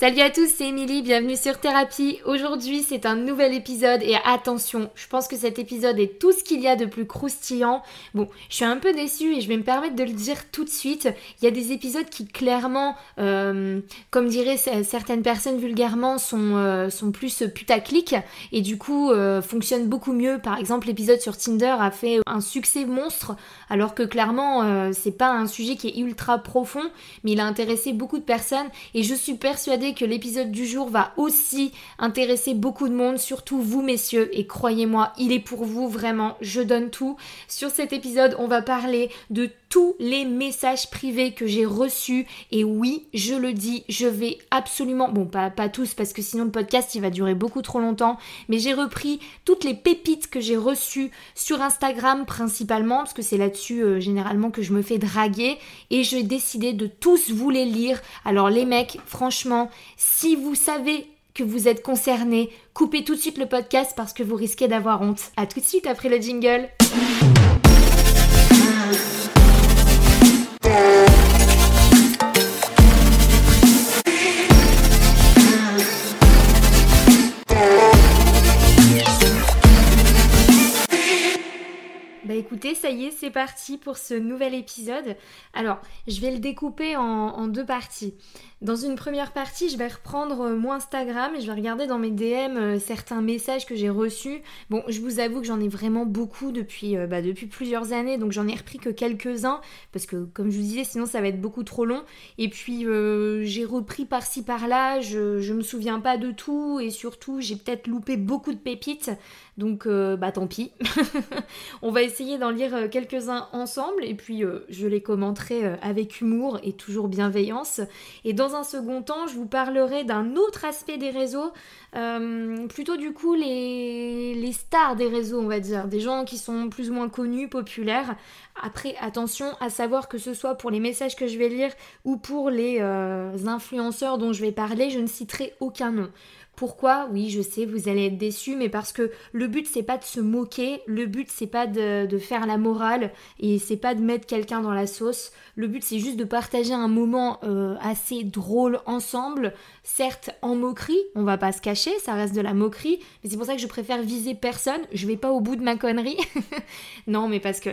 Salut à tous, c'est Émilie, bienvenue sur Thérapie. Aujourd'hui, c'est un nouvel épisode et attention, je pense que cet épisode est tout ce qu'il y a de plus croustillant. Bon, je suis un peu déçue et je vais me permettre de le dire tout de suite. Il y a des épisodes qui clairement, euh, comme diraient certaines personnes vulgairement, sont, euh, sont plus putaclic et du coup euh, fonctionnent beaucoup mieux. Par exemple, l'épisode sur Tinder a fait un succès monstre alors que clairement, c'est pas un sujet qui est ultra profond, mais il a intéressé beaucoup de personnes et je suis persuadée que l'épisode du jour va aussi intéresser beaucoup de monde, surtout vous messieurs, et croyez-moi, il est pour vous vraiment, je donne tout. Sur cet épisode, on va parler de tous les messages privés que j'ai reçus, et oui, je le dis, je vais absolument, bon pas, pas tous parce que sinon le podcast il va durer beaucoup trop longtemps, mais j'ai repris toutes les pépites que j'ai reçues sur Instagram principalement, parce que c'est là-dessus euh, généralement que je me fais draguer, et j'ai décidé de tous vous les lire. Alors les mecs, franchement, si vous savez que vous êtes concerné, coupez tout de suite le podcast parce que vous risquez d'avoir honte. A tout de suite après le jingle. Bah écoutez, ça y est, c'est parti pour ce nouvel épisode. Alors, je vais le découper en deux parties. Dans une première partie, je vais reprendre euh, mon Instagram et je vais regarder dans mes DM euh, certains messages que j'ai reçus. Bon, je vous avoue que j'en ai vraiment beaucoup depuis, euh, bah, depuis plusieurs années, donc j'en ai repris que quelques-uns, parce que comme je vous disais, sinon ça va être beaucoup trop long. Et puis j'ai repris par-ci par-là, je, je me souviens pas de tout, et surtout j'ai peut-être loupé beaucoup de pépites, donc bah tant pis. On va essayer d'en lire quelques-uns ensemble, et puis je les commenterai avec humour et toujours bienveillance. Et dans un second temps, je vous parlerai d'un autre aspect des réseaux, euh, plutôt du coup les, stars des réseaux, on va dire, des gens qui sont plus ou moins connus, populaires. Après, attention à savoir que ce soit pour les messages que je vais lire ou pour les euh, influenceurs dont je vais parler, je ne citerai aucun nom. Pourquoi Oui, je sais, vous allez être déçus, mais parce que le but c'est pas de se moquer, le but c'est pas de, faire la morale et c'est pas de mettre quelqu'un dans la sauce. Le but c'est juste de partager un moment euh, assez drôle ensemble, certes en moquerie, on va pas se cacher, ça reste de la moquerie, mais c'est pour ça que je préfère viser personne. Je vais pas au bout de ma connerie. non, mais parce que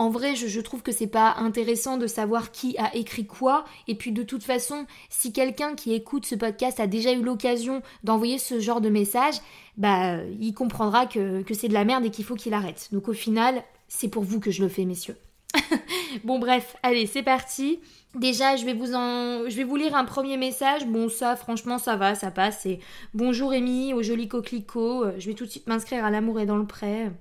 en vrai, je, trouve que c'est pas intéressant de savoir qui a écrit quoi. Et puis de toute façon, si quelqu'un qui écoute ce podcast a déjà eu l'occasion d'envoyer ce genre de message, bah il comprendra que, c'est de la merde et qu'il faut qu'il arrête. Donc au final, c'est pour vous que je le fais, messieurs. bon bref, allez, c'est parti. Déjà, je vais vous en je vais vous lire un premier message. Bon ça franchement ça va, ça passe. Bonjour Amy, au joli coquelicot. Je vais tout de suite m'inscrire à l'amour et dans le prêt.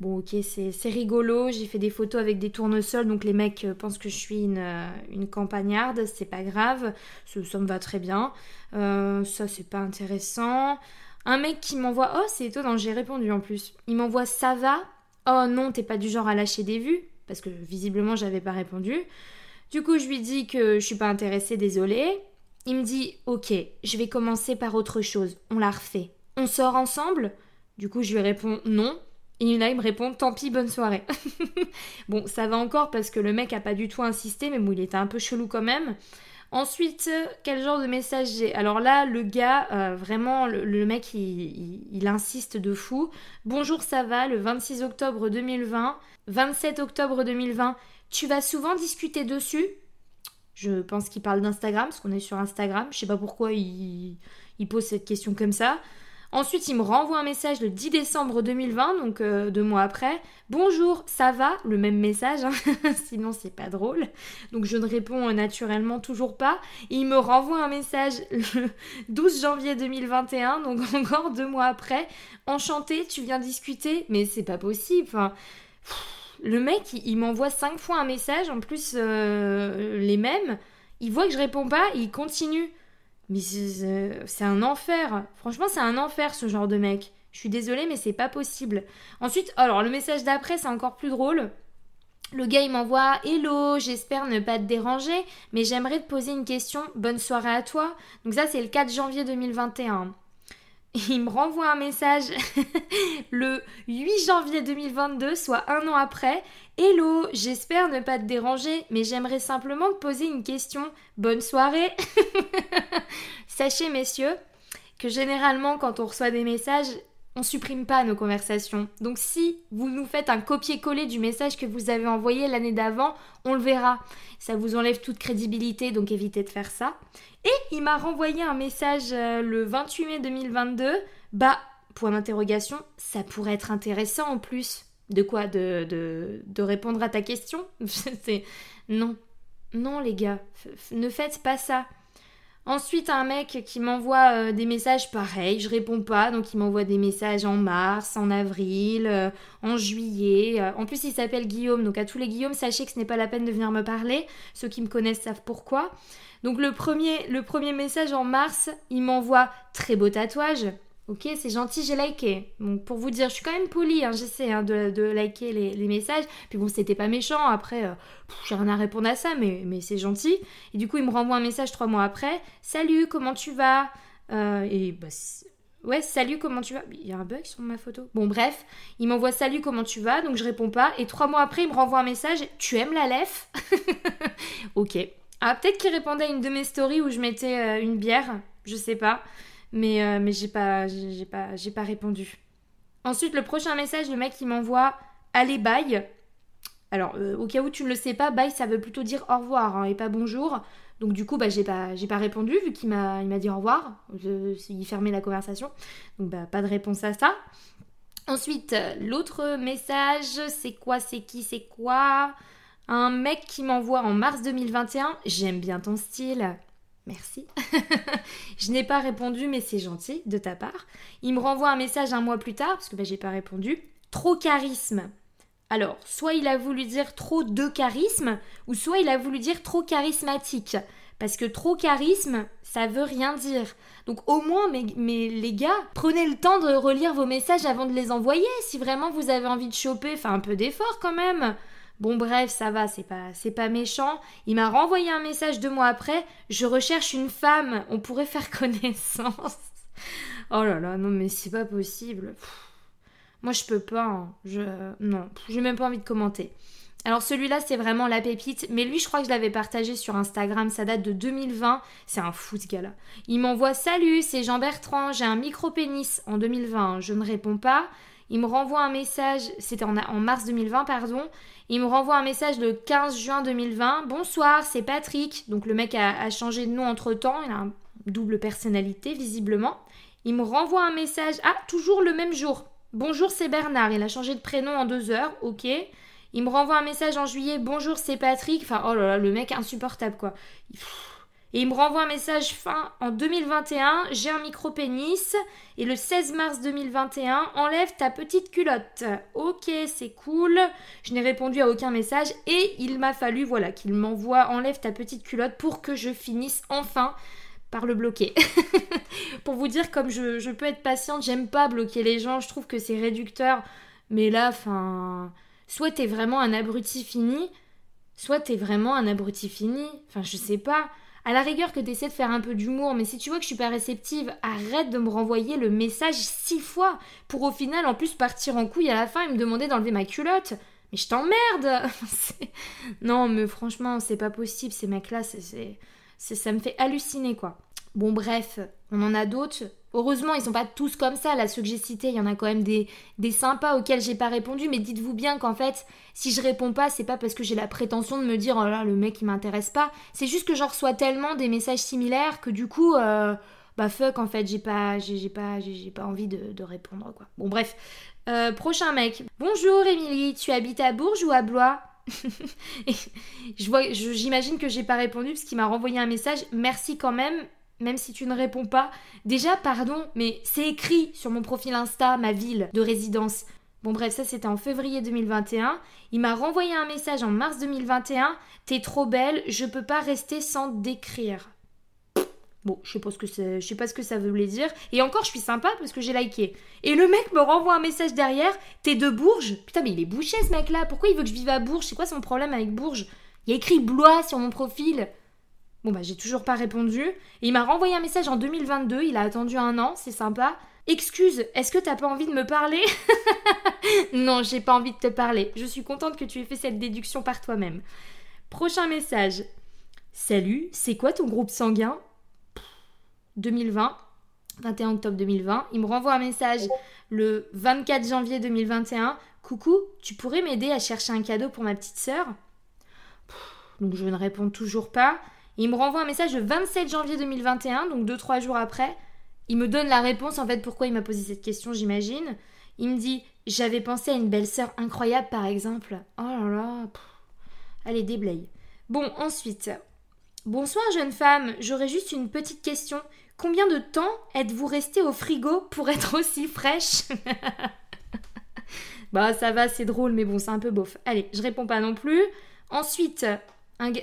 Bon, ok, c'est rigolo. J'ai fait des photos avec des tournesols, donc les mecs euh, pensent que je suis une, euh, une campagnarde. C'est pas grave, ça, me va très bien. Euh, ça, c'est pas intéressant. Un mec qui m'envoie. Oh, c'est étonnant, j'ai répondu en plus. Il m'envoie ça va? Oh non, t'es pas du genre à lâcher des vues? Parce que visiblement, j'avais pas répondu. Du coup, je lui dis que je suis pas intéressée, désolée. Il me dit Ok, je vais commencer par autre chose. On la refait. On sort ensemble? Du coup, je lui réponds non. Et il me répond tant pis, bonne soirée. bon, ça va encore parce que le mec a pas du tout insisté, mais bon, il était un peu chelou quand même. Ensuite, quel genre de message j'ai? Alors là, le gars, euh, vraiment, le, mec, il, insiste de fou. Bonjour, ça va, le 26 octobre 2020. 27 octobre 2020, tu vas souvent discuter dessus? Je pense qu'il parle d'Instagram, parce qu'on est sur Instagram. Je sais pas pourquoi il pose cette question comme ça. Ensuite, il me renvoie un message le 10 décembre 2020, donc euh, deux mois après. Bonjour, ça va? Le même message, hein. sinon c'est pas drôle. Donc je ne réponds euh, naturellement toujours pas. Il me renvoie un message le 12 janvier 2021, donc encore deux mois après. Enchanté, tu viens discuter? Mais c'est pas possible. Le mec, il, m'envoie cinq fois un message, en plus euh, les mêmes. Il voit que je réponds pas, il continue. Mais c'est un enfer. Franchement, c'est un enfer ce genre de mec. Je suis désolée, mais c'est pas possible. Ensuite, alors le message d'après, c'est encore plus drôle. Le gars, il m'envoie Hello, j'espère ne pas te déranger, mais j'aimerais te poser une question. Bonne soirée à toi. Donc, ça, c'est le 4 janvier 2021. Il me renvoie un message le 8 janvier 2022, soit un an après. Hello, j'espère ne pas te déranger, mais j'aimerais simplement te poser une question. Bonne soirée Sachez, messieurs, que généralement, quand on reçoit des messages, on supprime pas nos conversations. Donc si vous nous faites un copier-coller du message que vous avez envoyé l'année d'avant, on le verra. Ça vous enlève toute crédibilité, donc évitez de faire ça. Et il m'a renvoyé un message euh, le 28 mai 2022. Bah, point d'interrogation, ça pourrait être intéressant en plus. De quoi? De, de, de répondre à ta question? Non. Non les gars, ne faites pas ça. Ensuite, un mec qui m'envoie euh, des messages pareils, je réponds pas, donc il m'envoie des messages en mars, en avril, euh, en juillet. Euh. En plus, il s'appelle Guillaume, donc à tous les Guillaume, sachez que ce n'est pas la peine de venir me parler. Ceux qui me connaissent savent pourquoi. Donc le premier, le premier message en mars, il m'envoie très beau tatouage. Ok, c'est gentil, j'ai liké. Donc pour vous dire, je suis quand même polie, hein, j'essaie hein, de, liker les, messages. Puis bon, c'était pas méchant, après, euh, j'ai rien à répondre à ça, mais, mais c'est gentil. Et du coup, il me renvoie un message trois mois après. Salut, comment tu vas? Euh, Et bah, ouais, salut, comment tu vas? Il y a un bug sur ma photo. Bon, bref, il m'envoie salut, comment tu vas? Donc je réponds pas. Et trois mois après, il me renvoie un message Tu aimes la lef? Ok. Ah, peut-être qu'il répondait à une de mes stories où je mettais euh, une bière, je sais pas mais, euh, mais j'ai pas, j'ai pas, j'ai pas répondu. Ensuite, le prochain message, le mec il m'envoie Allez, bye. Alors, euh, au cas où tu ne le sais pas, bye ça veut plutôt dire au revoir hein, et pas bonjour. Donc, du coup, bah, j'ai pas, j'ai pas répondu vu qu'il m'a, dit au revoir. il fermait la conversation. Donc, bah, pas de réponse à ça. Ensuite, l'autre message, c'est quoi, c'est qui, c'est quoi? Un mec qui m'envoie en mars 2021 J'aime bien ton style. Merci. je n'ai pas répondu, mais c'est gentil de ta part. Il me renvoie un message un mois plus tard, parce que bah, j'ai pas répondu. Trop charisme. Alors, soit il a voulu dire trop de charisme, ou soit il a voulu dire trop charismatique. Parce que trop charisme, ça veut rien dire. Donc au moins, mais, les gars, prenez le temps de relire vos messages avant de les envoyer. Si vraiment vous avez envie de choper, faites un peu d'effort quand même. Bon bref, ça va, c'est pas c'est pas méchant. Il m'a renvoyé un message deux mois après, je recherche une femme, on pourrait faire connaissance. oh là là, non mais c'est pas possible. Moi je peux pas, hein. je non, j'ai même pas envie de commenter. Alors celui-là c'est vraiment la pépite, mais lui je crois que je l'avais partagé sur Instagram, ça date de 2020, c'est un fou ce gars-là. Il m'envoie salut, c'est Jean Bertrand, j'ai un micro-pénis en 2020, je ne réponds pas. Il me renvoie un message, c'était en, en, mars 2020, pardon. Il me renvoie un message le 15 juin 2020. Bonsoir, c'est Patrick. Donc le mec a, changé de nom entre temps, il a une double personnalité visiblement. Il me renvoie un message, ah, toujours le même jour. Bonjour, c'est Bernard. Il a changé de prénom en deux heures, ok. Il me renvoie un message en juillet, bonjour, c'est Patrick. Enfin, oh là là, le mec insupportable quoi. Et il me renvoie un message fin en 2021, j'ai un micro-pénis. Et le 16 mars 2021, enlève ta petite culotte. Ok, c'est cool. Je n'ai répondu à aucun message. Et il m'a fallu, voilà, qu'il m'envoie enlève ta petite culotte pour que je finisse enfin par le bloquer. pour vous dire, comme je, je peux être patiente, j'aime pas bloquer les gens, je trouve que c'est réducteur. Mais là, enfin, soit t'es vraiment un abruti fini, soit t'es vraiment un abruti fini. Enfin, je sais pas. À la rigueur que t'essaies de faire un peu d'humour, mais si tu vois que je suis pas réceptive, arrête de me renvoyer le message six fois pour au final en plus partir en couille à la fin et me demander d'enlever ma culotte. Mais je t'emmerde Non, mais franchement, c'est pas possible, ces mecs-là, ça me fait halluciner, quoi. Bon, bref, on en a d'autres. Heureusement, ils sont pas tous comme ça. Là, ceux que j'ai cités, il y en a quand même des, des sympas auxquels j'ai pas répondu. Mais dites-vous bien qu'en fait, si je réponds pas, c'est pas parce que j'ai la prétention de me dire oh là, le mec il m'intéresse pas. C'est juste que j'en reçois tellement des messages similaires que du coup, euh, bah fuck, en fait, j'ai pas, j'ai, pas, j'ai, pas envie de, répondre quoi. Bon, bref. Euh, prochain mec. Bonjour Émilie, tu habites à Bourges ou à Blois? J'imagine que j'ai pas répondu parce qu'il m'a renvoyé un message. Merci quand même, même si tu ne réponds pas. Déjà, pardon, mais c'est écrit sur mon profil Insta, ma ville de résidence. Bon bref, ça c'était en février 2021. Il m'a renvoyé un message en mars 2021. T'es trop belle, je peux pas rester sans décrire. Bon, je sais pas ce que je sais pas ce que ça voulait dire. Et encore, je suis sympa parce que j'ai liké. Et le mec me renvoie un message derrière. T'es de Bourges? Putain, mais il est bouché ce mec-là. Pourquoi il veut que je vive à Bourges? C'est quoi son problème avec Bourges? Il y a écrit Blois sur mon profil. Bon bah j'ai toujours pas répondu. Il m'a renvoyé un message en 2022, il a attendu un an, c'est sympa. Excuse, est-ce que t'as pas envie de me parler Non, j'ai pas envie de te parler. Je suis contente que tu aies fait cette déduction par toi-même. Prochain message. Salut, c'est quoi ton groupe sanguin? 2020. 21 octobre 2020. Il me renvoie un message le 24 janvier 2021. Coucou, tu pourrais m'aider à chercher un cadeau pour ma petite sœur? Donc je ne réponds toujours pas. Il me renvoie un message le 27 janvier 2021, donc 2-3 jours après. Il me donne la réponse en fait pourquoi il m'a posé cette question, j'imagine. Il me dit J'avais pensé à une belle sœur incroyable par exemple. Oh là là, allez, déblaye. Bon, ensuite. Bonsoir jeune femme, j'aurais juste une petite question. Combien de temps êtes-vous resté au frigo pour être aussi fraîche? Bah ça va, c'est drôle, mais bon, c'est un peu bof. Allez, je réponds pas non plus. Ensuite,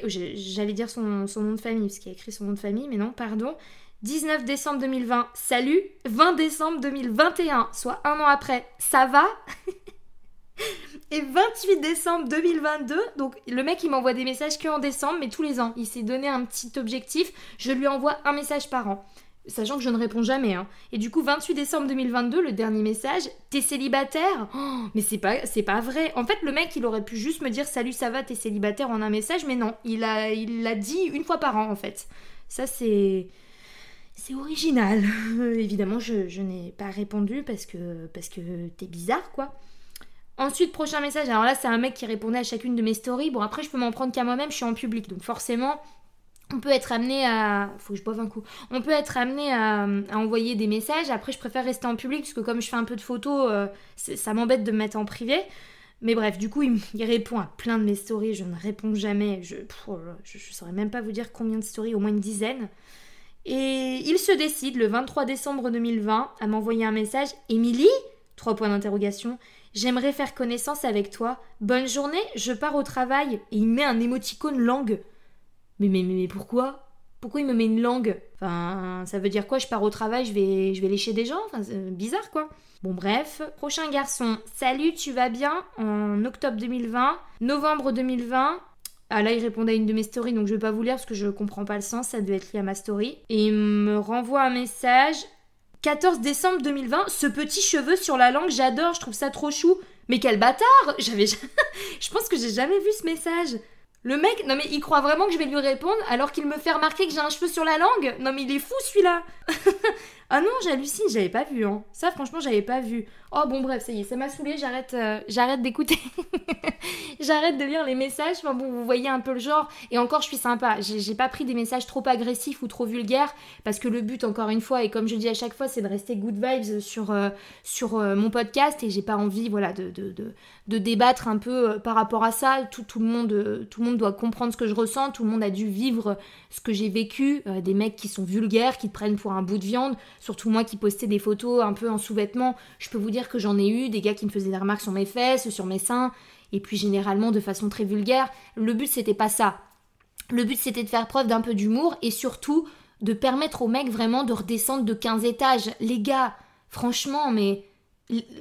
j'allais dire son, nom de famille, parce qu'il a écrit son nom de famille, mais non, pardon. 19 décembre 2020, salut. 20 décembre 2021, soit un an après, ça va? Et 28 décembre 2022, donc le mec il m'envoie des messages que en décembre, mais tous les ans. Il s'est donné un petit objectif, je lui envoie un message par an. Sachant que je ne réponds jamais. Hein. Et du coup, 28 décembre 2022, le dernier message, t'es célibataire? Oh, Mais c'est pas, vrai. En fait, le mec, il aurait pu juste me dire salut, ça va, t'es célibataire en un message, mais non, il l'a il dit une fois par an en fait. Ça, c'est. C'est original. Évidemment, je, je n'ai pas répondu parce que, parce que t'es bizarre, quoi. Ensuite, prochain message. Alors là, c'est un mec qui répondait à chacune de mes stories. Bon, après, je peux m'en prendre qu'à moi-même, je suis en public. Donc forcément, on peut être amené à. Faut que je boive un coup. On peut être amené à, envoyer des messages. Après, je préfère rester en public parce que comme je fais un peu de photos, euh, ça m'embête de me mettre en privé. Mais bref, du coup, il, répond à plein de mes stories. Je ne réponds jamais. Je, ne je, saurais même pas vous dire combien de stories, au moins une dizaine. Et il se décide le 23 décembre 2020 à m'envoyer un message. Émilie Trois points d'interrogation. J'aimerais faire connaissance avec toi. Bonne journée, je pars au travail. Et il met un émoticône langue. Mais, mais, mais, pourquoi? Pourquoi il me met une langue? Enfin, ça veut dire quoi? Je pars au travail, je vais, je vais lécher des gens? Enfin, c'est bizarre quoi. Bon bref, prochain garçon. Salut, tu vas bien? En octobre 2020, novembre 2020. Ah là, il répondait à une de mes stories, donc je vais pas vous lire parce que je comprends pas le sens, ça devait être lié à ma story. Et il me renvoie un message. 14 décembre 2020, ce petit cheveu sur la langue, j'adore, je trouve ça trop chou. Mais quel bâtard J'avais je pense que j'ai jamais vu ce message. Le mec, non mais il croit vraiment que je vais lui répondre alors qu'il me fait remarquer que j'ai un cheveu sur la langue. Non mais il est fou celui-là Ah non, j'hallucine, j'avais pas vu. Hein. Ça franchement, j'avais pas vu. Oh bon bref, ça y est, ça m'a saoulé, j'arrête euh, j'arrête d'écouter. j'arrête de lire les messages. Enfin bon, vous voyez un peu le genre. Et encore, je suis sympa. J'ai pas pris des messages trop agressifs ou trop vulgaires parce que le but, encore une fois, et comme je dis à chaque fois, c'est de rester good vibes sur, euh, euh, mon podcast et j'ai pas envie voilà, de, débattre un peu par rapport à ça. Tout, tout, le monde, tout le monde doit comprendre ce que je ressens. Tout le monde a dû vivre ce que j'ai vécu. des mecs qui sont vulgaires, qui te prennent pour un bout de viande. Surtout moi qui postais des photos un peu en sous-vêtements. Je peux vous dire que j'en ai eu, des gars qui me faisaient des remarques sur mes fesses, sur mes seins, et puis généralement de façon très vulgaire. Le but c'était pas ça. Le but c'était de faire preuve d'un peu d'humour et surtout de permettre aux mecs vraiment de redescendre de 15 étages. Les gars, franchement, mais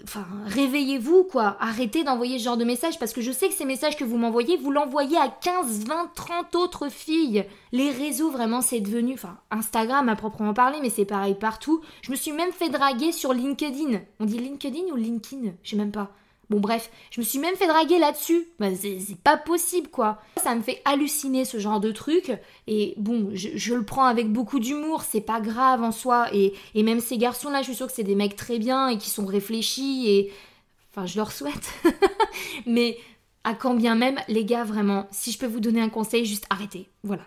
Enfin, réveillez-vous, quoi. Arrêtez d'envoyer ce genre de messages parce que je sais que ces messages que vous m'envoyez, vous l'envoyez à 15, 20, 30 autres filles. Les réseaux, vraiment, c'est devenu. Enfin, Instagram à proprement parler, mais c'est pareil partout. Je me suis même fait draguer sur LinkedIn. On dit LinkedIn ou LinkedIn? Je sais même pas. Bon bref, je me suis même fait draguer là-dessus. Bah, c'est pas possible quoi. Ça me fait halluciner ce genre de truc. Et bon, je, le prends avec beaucoup d'humour, c'est pas grave en soi. Et, même ces garçons-là, je suis sûre que c'est des mecs très bien et qui sont réfléchis et... Enfin, je leur souhaite. Mais à quand bien même, les gars, vraiment, si je peux vous donner un conseil, juste arrêtez. Voilà.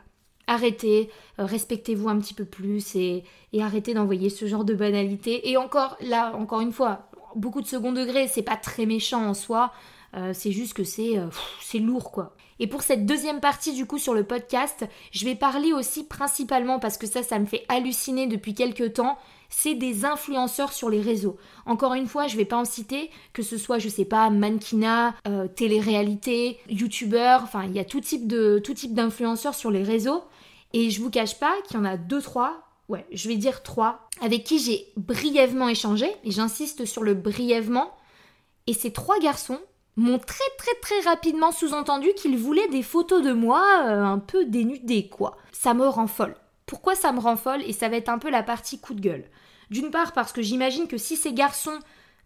Arrêtez, euh, respectez-vous un petit peu plus et, et arrêtez d'envoyer ce genre de banalité. Et encore, là, encore une fois, beaucoup de second degré, c'est pas très méchant en soi, euh, c'est juste que c'est euh, c'est lourd quoi. Et pour cette deuxième partie du coup sur le podcast, je vais parler aussi principalement parce que ça ça me fait halluciner depuis quelques temps, c'est des influenceurs sur les réseaux. Encore une fois, je vais pas en citer, que ce soit je sais pas mannequinat, euh, télé-réalité, youtubeur, enfin il y a tout type tout type d'influenceurs sur les réseaux et je vous cache pas qu'il y en a deux trois je vais dire trois, avec qui j'ai brièvement échangé, et j'insiste sur le brièvement, et ces trois garçons m'ont très très très rapidement sous-entendu qu'ils voulaient des photos de moi euh, un peu dénudées, quoi. Ça me rend folle. Pourquoi ça me rend folle? Et ça va être un peu la partie coup de gueule. D'une part parce que j'imagine que si ces garçons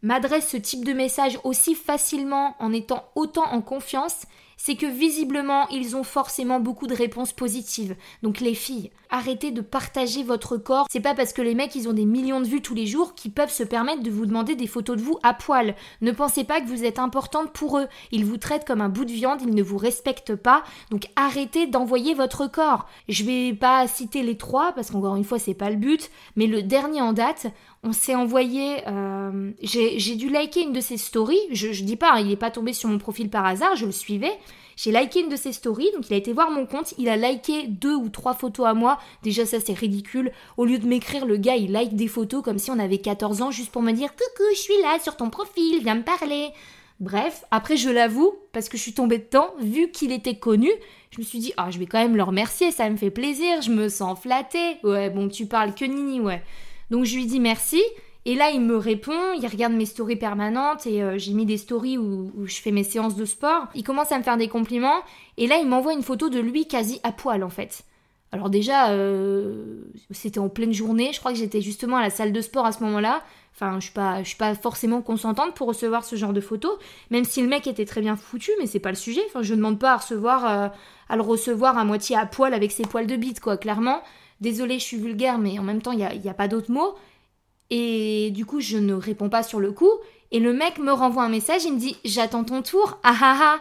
m'adressent ce type de message aussi facilement en étant autant en confiance, c'est que visiblement, ils ont forcément beaucoup de réponses positives. Donc les filles, arrêtez de partager votre corps. C'est pas parce que les mecs, ils ont des millions de vues tous les jours qu'ils peuvent se permettre de vous demander des photos de vous à poil. Ne pensez pas que vous êtes importante pour eux. Ils vous traitent comme un bout de viande, ils ne vous respectent pas. Donc arrêtez d'envoyer votre corps. Je vais pas citer les trois parce qu'encore une fois, c'est pas le but, mais le dernier en date, on s'est envoyé. Euh, j'ai dû liker une de ses stories. Je, je dis pas, hein, il n'est pas tombé sur mon profil par hasard, je le suivais. J'ai liké une de ses stories, donc il a été voir mon compte, il a liké deux ou trois photos à moi. Déjà, ça c'est ridicule. Au lieu de m'écrire, le gars il like des photos comme si on avait 14 ans juste pour me dire Coucou, je suis là sur ton profil, viens me parler. Bref, après je l'avoue, parce que je suis tombée dedans, vu qu'il était connu, je me suis dit, ah, je vais quand même le remercier, ça me fait plaisir, je me sens flattée. Ouais, bon, tu parles que Nini, ouais. Donc je lui dis merci. Et là, il me répond, il regarde mes stories permanentes et euh, j'ai mis des stories où, je fais mes séances de sport. Il commence à me faire des compliments et là, il m'envoie une photo de lui quasi à poil en fait. Alors déjà, euh, c'était en pleine journée, je crois que j'étais justement à la salle de sport à ce moment-là. Enfin, je suis pas, je suis pas forcément consentante pour recevoir ce genre de photos, même si le mec était très bien foutu, mais c'est pas le sujet. Enfin, je demande pas à recevoir, euh, à le recevoir à moitié à poil avec ses poils de bite, quoi. Clairement, désolé, je suis vulgaire, mais en même temps, il n'y a, y a pas d'autre mot. Et du coup, je ne réponds pas sur le coup. Et le mec me renvoie un message, il me dit J'attends ton tour. Ah ah ah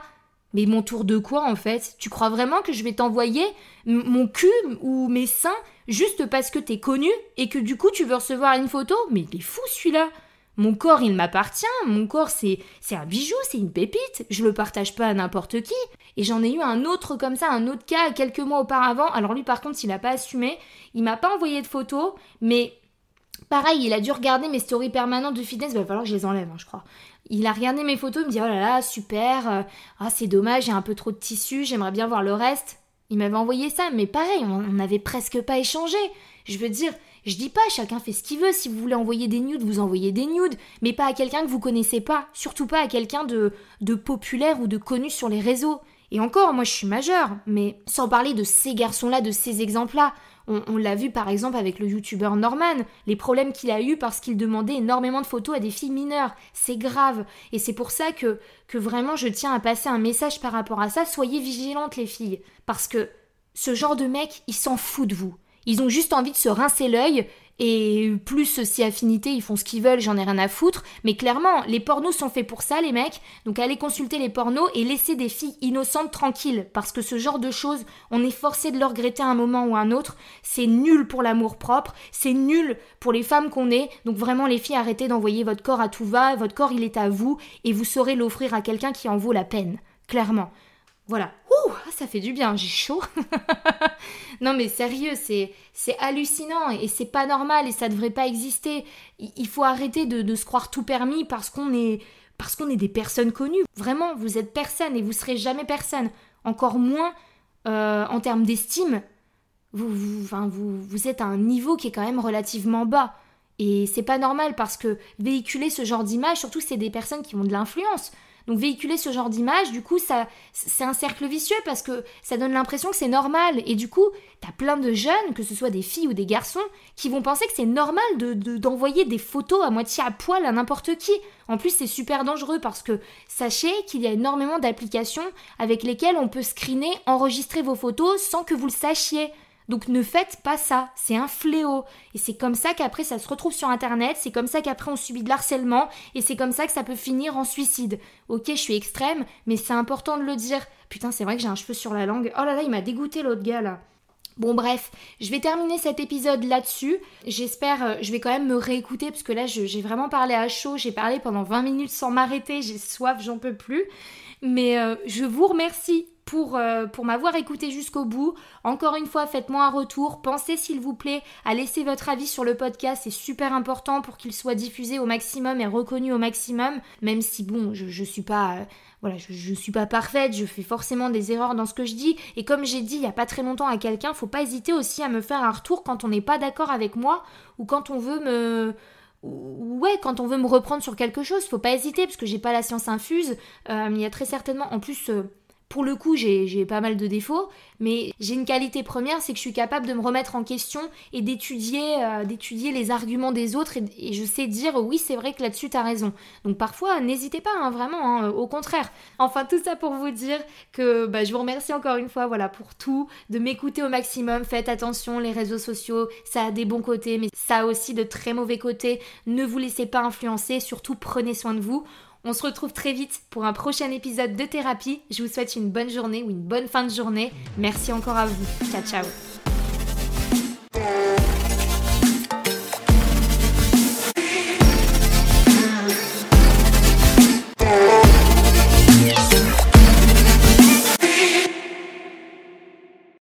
Mais mon tour de quoi en fait? Tu crois vraiment que je vais t'envoyer mon cul ou mes seins juste parce que t'es connu et que du coup tu veux recevoir une photo? Mais il est fou celui-là mon corps, il m'appartient, mon corps, c'est, c'est un bijou, c'est une pépite, je le partage pas à n'importe qui. Et j'en ai eu un autre comme ça, un autre cas quelques mois auparavant. Alors lui, par contre, il a pas assumé, il m'a pas envoyé de photos, mais Pareil, il a dû regarder mes stories permanentes de fitness, il va falloir que je les enlève, hein, je crois. Il a regardé mes photos, il me dit oh là là, super, euh, ah c'est dommage, a un peu trop de tissu, j'aimerais bien voir le reste. Il m'avait envoyé ça, mais pareil, on n'avait presque pas échangé. Je veux dire, je dis pas, chacun fait ce qu'il veut. Si vous voulez envoyer des nudes, vous envoyez des nudes, mais pas à quelqu'un que vous connaissez pas, surtout pas à quelqu'un de, de populaire ou de connu sur les réseaux. Et encore, moi je suis majeure, mais sans parler de ces garçons-là, de ces exemples-là. On, l'a vu par exemple avec le youtubeur Norman, les problèmes qu'il a eu parce qu'il demandait énormément de photos à des filles mineures. C'est grave. Et c'est pour ça que, que vraiment je tiens à passer un message par rapport à ça. Soyez vigilantes les filles. Parce que ce genre de mec, il s'en fout de vous. Ils ont juste envie de se rincer l'œil et plus si affinité, ils font ce qu'ils veulent, j'en ai rien à foutre. Mais clairement, les pornos sont faits pour ça, les mecs. Donc allez consulter les pornos et laissez des filles innocentes tranquilles. Parce que ce genre de choses, on est forcé de le regretter un moment ou à un autre. C'est nul pour l'amour propre, c'est nul pour les femmes qu'on est. Donc vraiment, les filles, arrêtez d'envoyer votre corps à tout va. Votre corps, il est à vous et vous saurez l'offrir à quelqu'un qui en vaut la peine. Clairement. Voilà. Ouh, ça fait du bien, j'ai chaud. non mais sérieux, c'est c'est hallucinant et c'est pas normal et ça devrait pas exister. Il faut arrêter de, se croire tout permis parce qu'on est parce qu'on est des personnes connues. Vraiment, vous êtes personne et vous serez jamais personne. Encore moins euh, en termes d'estime. Vous, vous, vous, vous êtes à un niveau qui est quand même relativement bas. Et c'est pas normal parce que véhiculer ce genre d'image, surtout c'est des personnes qui ont de l'influence. Donc véhiculer ce genre d'image, du coup, ça, c'est un cercle vicieux parce que ça donne l'impression que c'est normal. Et du coup, t'as plein de jeunes, que ce soit des filles ou des garçons, qui vont penser que c'est normal de, d'envoyer des photos à moitié à poil à n'importe qui. En plus, c'est super dangereux parce que sachez qu'il y a énormément d'applications avec lesquelles on peut screener, enregistrer vos photos sans que vous le sachiez. Donc ne faites pas ça, c'est un fléau. Et c'est comme ça qu'après ça se retrouve sur Internet, c'est comme ça qu'après on subit de l'harcèlement, et c'est comme ça que ça peut finir en suicide. Ok, je suis extrême, mais c'est important de le dire. Putain, c'est vrai que j'ai un cheveu sur la langue. Oh là là, il m'a dégoûté l'autre gars là. Bon bref, je vais terminer cet épisode là-dessus. J'espère, euh, je vais quand même me réécouter parce que là j'ai vraiment parlé à chaud, j'ai parlé pendant 20 minutes sans m'arrêter, j'ai soif, j'en peux plus. Mais euh, je vous remercie pour, euh, pour m'avoir écouté jusqu'au bout. Encore une fois, faites-moi un retour. Pensez s'il vous plaît à laisser votre avis sur le podcast. C'est super important pour qu'il soit diffusé au maximum et reconnu au maximum. Même si bon, je, suis pas... Euh, voilà, je, je, suis pas parfaite, je fais forcément des erreurs dans ce que je dis. Et comme j'ai dit il y a pas très longtemps à quelqu'un, faut pas hésiter aussi à me faire un retour quand on n'est pas d'accord avec moi ou quand on veut me ouais, quand on veut me reprendre sur quelque chose, faut pas hésiter parce que j'ai pas la science infuse. Euh, il y a très certainement, en plus, pour le coup, j'ai pas mal de défauts, mais j'ai une qualité première, c'est que je suis capable de me remettre en question et d'étudier euh, les arguments des autres et, je sais dire oui, c'est vrai que là-dessus t'as raison. Donc parfois, n'hésitez pas, hein, vraiment, hein, au contraire. Enfin, tout ça pour vous dire que bah, je vous remercie encore une fois, voilà, pour tout, de m'écouter au maximum. Faites attention, les réseaux sociaux, ça a des bons côtés, mais ça a aussi de très mauvais côtés. Ne vous laissez pas influencer, surtout prenez soin de vous. On se retrouve très vite pour un prochain épisode de thérapie. Je vous souhaite une bonne journée ou une bonne fin de journée. Merci encore à vous. Ciao ciao.